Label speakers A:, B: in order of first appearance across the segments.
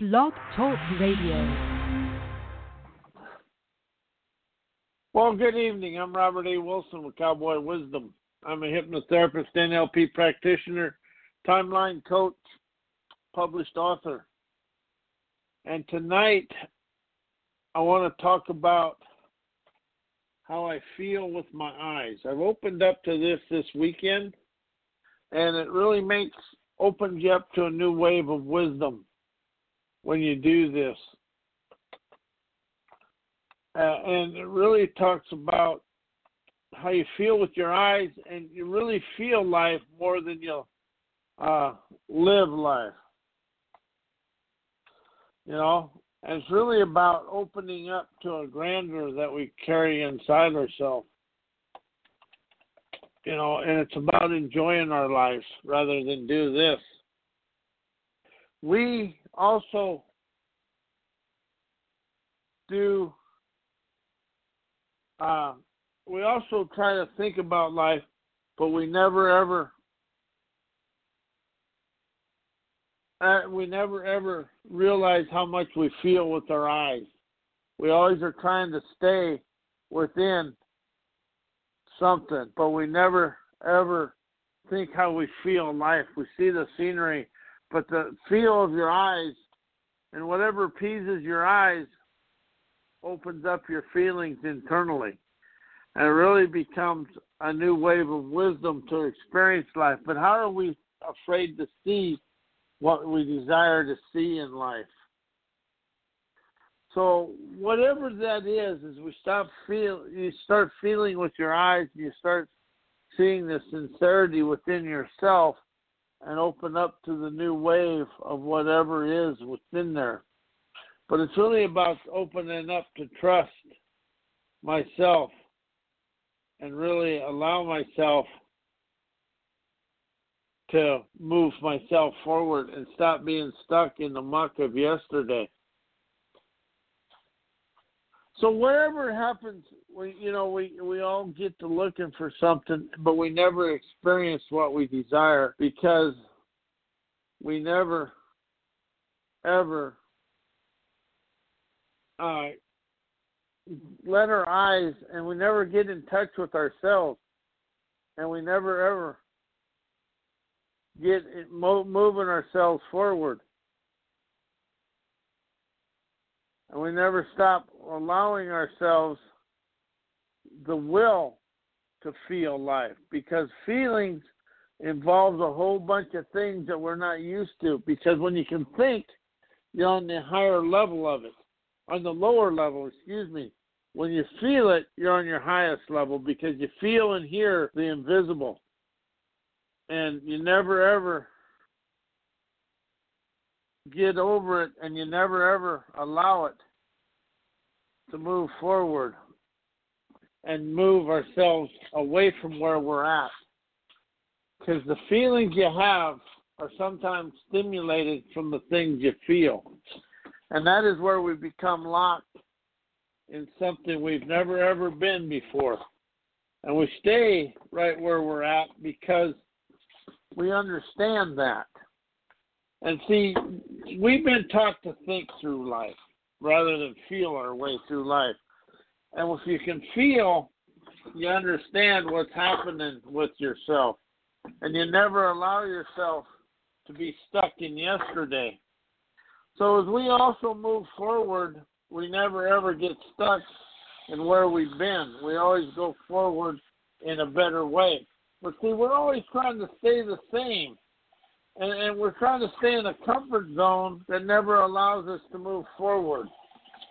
A: Blog Talk Radio.
B: Well, good evening. I'm Robert A. Wilson with Cowboy Wisdom. I'm a hypnotherapist, NLP practitioner, timeline coach, published author. And tonight, I want to talk about how I feel with my eyes. I've opened up to this this weekend, and it really makes opens you up to a new wave of wisdom when you do this. Uh, and it really talks about how you feel with your eyes, and you really feel life more than you uh, live life. You know, and it's really about opening up to a grandeur that we carry inside ourselves. You know, and it's about enjoying our lives rather than do this. We also do uh, we also try to think about life, but we never ever uh, we never ever realize how much we feel with our eyes. We always are trying to stay within something, but we never ever think how we feel in life. We see the scenery, but the feel of your eyes and whatever appeases your eyes opens up your feelings internally. And it really becomes a new wave of wisdom to experience life. But how are we afraid to see what we desire to see in life? So whatever that is, as we stop feel, you start feeling with your eyes, and you start seeing the sincerity within yourself, and open up to the new wave of whatever is within there. But it's really about opening up to trust myself and really allow myself to move myself forward and stop being stuck in the muck of yesterday. So whatever happens, we you know we we all get to looking for something, but we never experience what we desire because we never ever uh, let our eyes and we never get in touch with ourselves and we never ever get moving ourselves forward and we never stop allowing ourselves the will to feel life because feelings involves a whole bunch of things that we're not used to because when you can think you're on the higher level of it on the lower level excuse me. When you feel it you're on your highest level because you feel and hear the invisible. And you never ever get over it and you never ever allow it to move forward and move ourselves away from where we're at. Because the feelings you have are sometimes stimulated from the things you feel. And that is where we become locked in something we've never ever been before. And we stay right where we're at because we understand that. And see, we've been taught to think through life rather than feel our way through life. And if you can feel, you understand what's happening with yourself. And you never allow yourself to be stuck in yesterday. So as we also move forward, we never ever get stuck in where we've been. We always go forward in a better way. But see, we're always trying to stay the same. And, and we're trying to stay in a comfort zone that never allows us to move forward.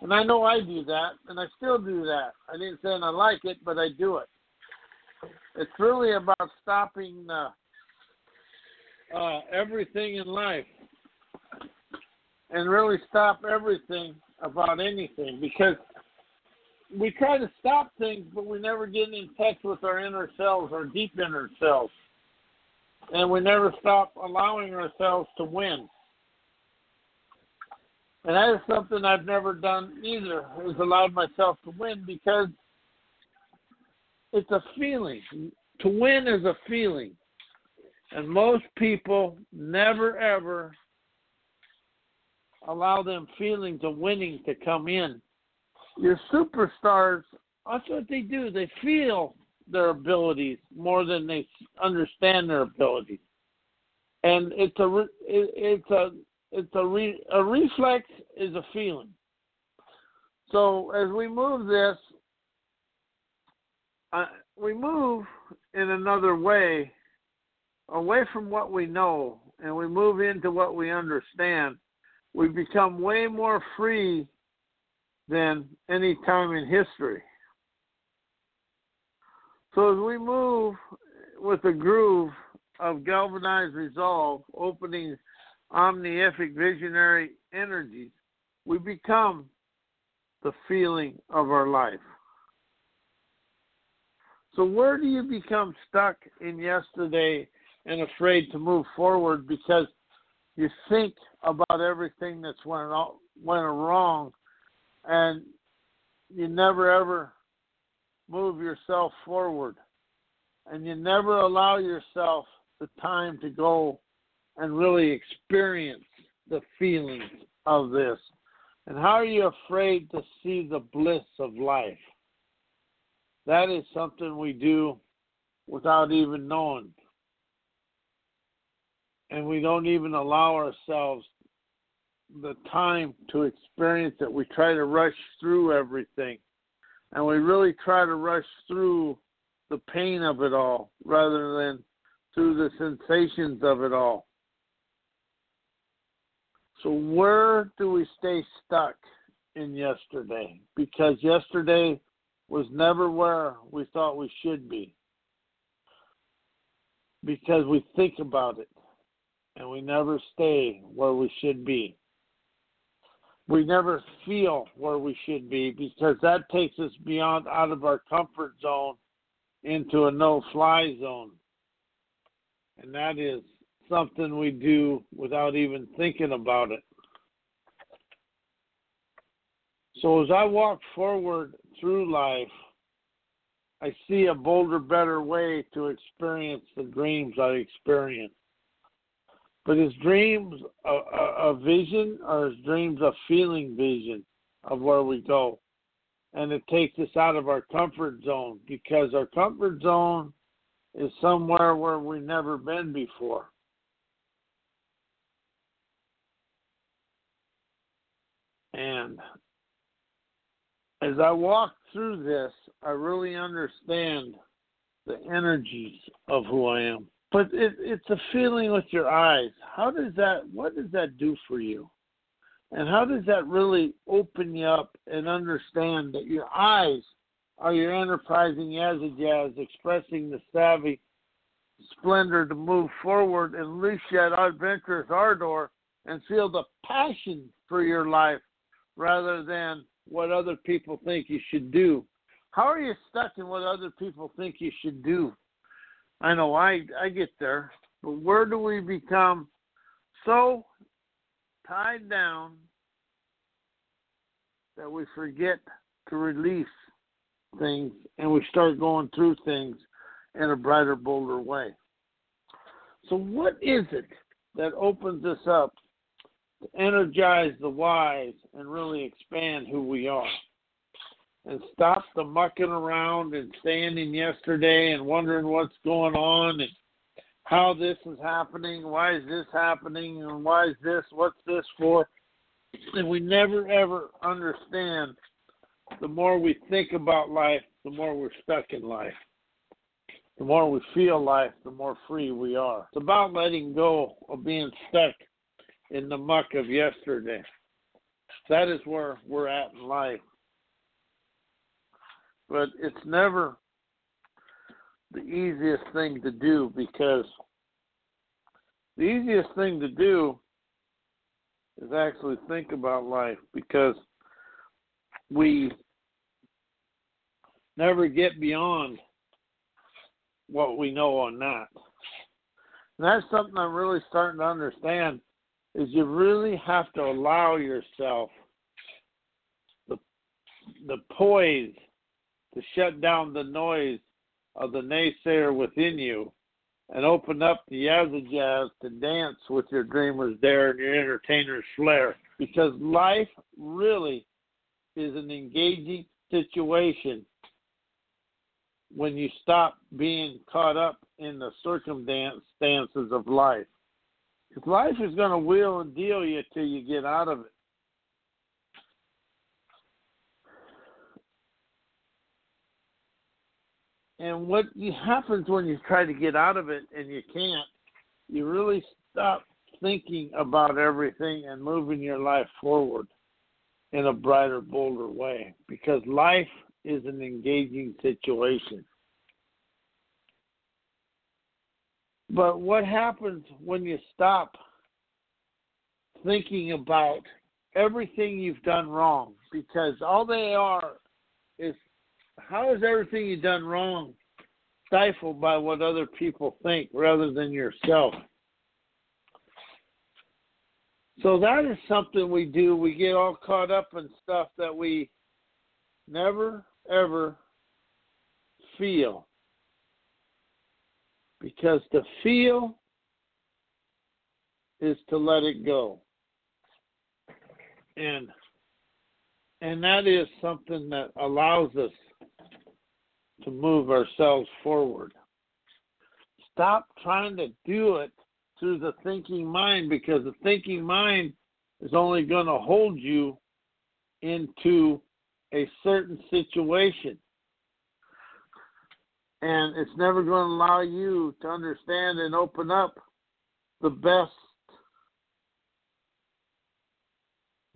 B: And I know I do that, and I still do that. I didn't say I like it, but I do it. It's really about stopping uh, uh, everything in life and really stop everything about anything because we try to stop things, but we never get in touch with our inner selves, our deep inner selves. And we never stop allowing ourselves to win. And that is something I've never done either, is allowed myself to win because it's a feeling. To win is a feeling. And most people never ever allow them feelings of winning to come in. Your superstars, that's what they do. They feel their abilities more than they understand their abilities, and it's a it's a it's a re, a reflex is a feeling. So as we move this, uh, we move in another way, away from what we know, and we move into what we understand. We become way more free than any time in history. So as we move with the groove of galvanized resolve, opening omnific visionary energies, we become the feeling of our life. So, where do you become stuck in yesterday and afraid to move forward because you think about everything that's went went wrong, and you never ever move yourself forward, and you never allow yourself the time to go and really experience the feelings of this. And how are you afraid to see the bliss of life? That is something we do without even knowing. And we don't even allow ourselves the time to experience it. We try to rush through everything. And we really try to rush through the pain of it all rather than through the sensations of it all. So, where do we stay stuck in yesterday? Because yesterday was never where we thought we should be. Because we think about it and we never stay where we should be. We never feel where we should be because that takes us beyond out of our comfort zone into a no fly zone. And that is something we do without even thinking about it. So as I walk forward through life, I see a bolder, better way to experience the dreams I experience. But his dreams a, vision or his dreams a feeling vision of where we go? And it takes us out of our comfort zone because our comfort zone is somewhere where we've never been before. And as I walk through this, I really understand the energies of who I am. But it, it's a feeling with your eyes. How does that? What does that do for you? And how does that really open you up and understand that your eyes are your enterprising Jazz expressing the savvy splendor to move forward and unleash that adventurous ardor and feel the passion for your life rather than what other people think you should do. How are you stuck in what other people think you should do? I know I I get there, but where do we become so tied down that we forget to release things and we start going through things in a brighter, bolder way? So, what is it that opens us up to energize the wise and really expand who we are. And stop the mucking around and standing yesterday and wondering what's going on and how this is happening, why is this happening, and why is this, what's this for? And we never ever understand the more we think about life, the more we're stuck in life. The more we feel life, the more free we are. It's about letting go of being stuck in the muck of yesterday. That is where we're at in life. But it's never the easiest thing to do because the easiest thing to do is actually think about life because we never get beyond what we know on that. And that's something I'm really starting to understand is you really have to allow yourself the the poise to shut down the noise of the naysayer within you and open up the jazz to dance with your dreamer's dare and your entertainer's flair because life really is an engaging situation when you stop being caught up in the circumstances of life. Because life is going to wheel and deal you till you get out of it. And what happens when you try to get out of it and you can't, you really stop thinking about everything and moving your life forward in a brighter, bolder way because life is an engaging situation. But what happens when you stop thinking about everything you've done wrong? Because all they are is how is everything you've done wrong stifled by what other people think rather than yourself? So that is something we do. We get all caught up in stuff that we never, ever feel. Because to feel is to let it go. And and that is something that allows us to move ourselves forward. Stop trying to do it through the thinking mind because the thinking mind is only going to hold you into a certain situation. And it's never going to allow you to understand and open up the best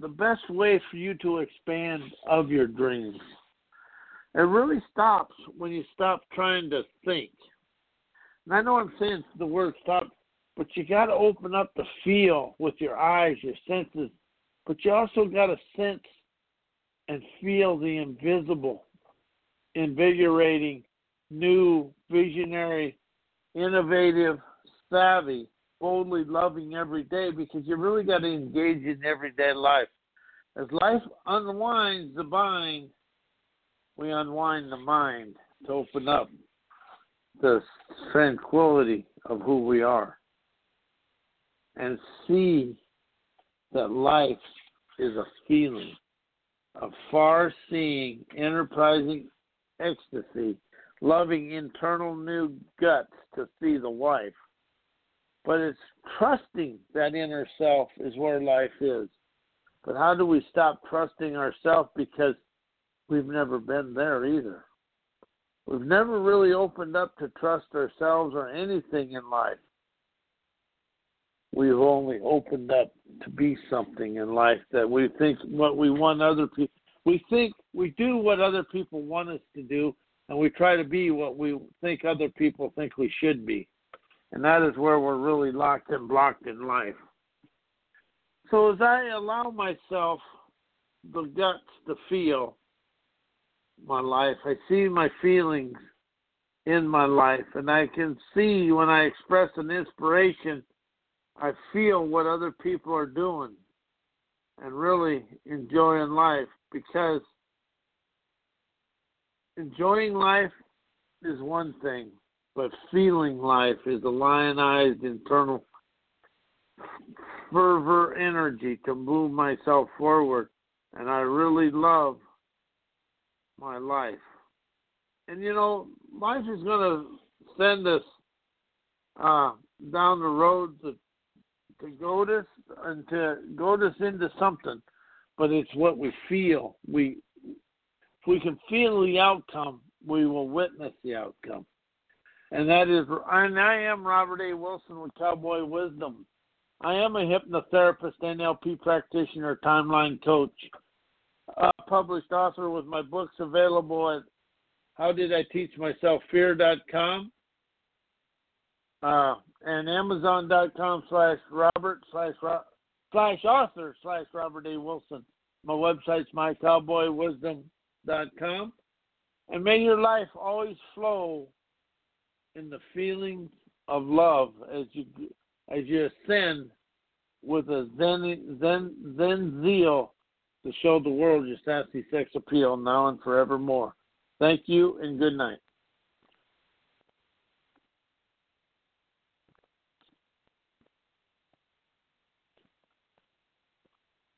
B: the best way for you to expand of your dreams. It really stops when you stop trying to think. And I know I'm saying the word stop but you got to open up the feel with your eyes, your senses, but you also got to sense and feel the invisible, invigorating, new, visionary, innovative, savvy, boldly loving every day because you really got to engage in everyday life. As life unwinds the bind, we unwind the mind to open up the tranquility of who we are and see that life is a feeling of far seeing, enterprising ecstasy, loving internal new guts to see the wife. But it's trusting that inner self is where life is. But how do we stop trusting ourselves? Because we've never been there either. We've never really opened up to trust ourselves or anything in life. We've only opened up to be something in life that we think what we want other people we think we do what other people want us to do and we try to be what we think other people think we should be. And that is where we're really locked and blocked in life. So as i allow myself the guts to feel my life i see my feelings in my life and i can see when i express an inspiration I feel what other people are doing and really enjoying life because enjoying life is one thing, but feeling life is a lionized internal fervor energy to move myself forward. And I really love my life. And you know, life is going to send us uh, down the roads of to goad us and to goad us into something, but it's what we feel. We if we can feel the outcome, we will witness the outcome. And that is, and I am Robert A. Wilson with Cowboy Wisdom. I am a hypnotherapist, NLP practitioner, timeline coach, a published author with my books available at How Did I Teach Myself Fear.com. Uh, and Amazon.com slash Robert slash author slash Robert A. Wilson. My website's mycowboywisdom.com. And may your life always flow in the feelings of love as you as you ascend with a zen zen zen zeal to show the world your sassy sex appeal now and forevermore. Thank you and good night.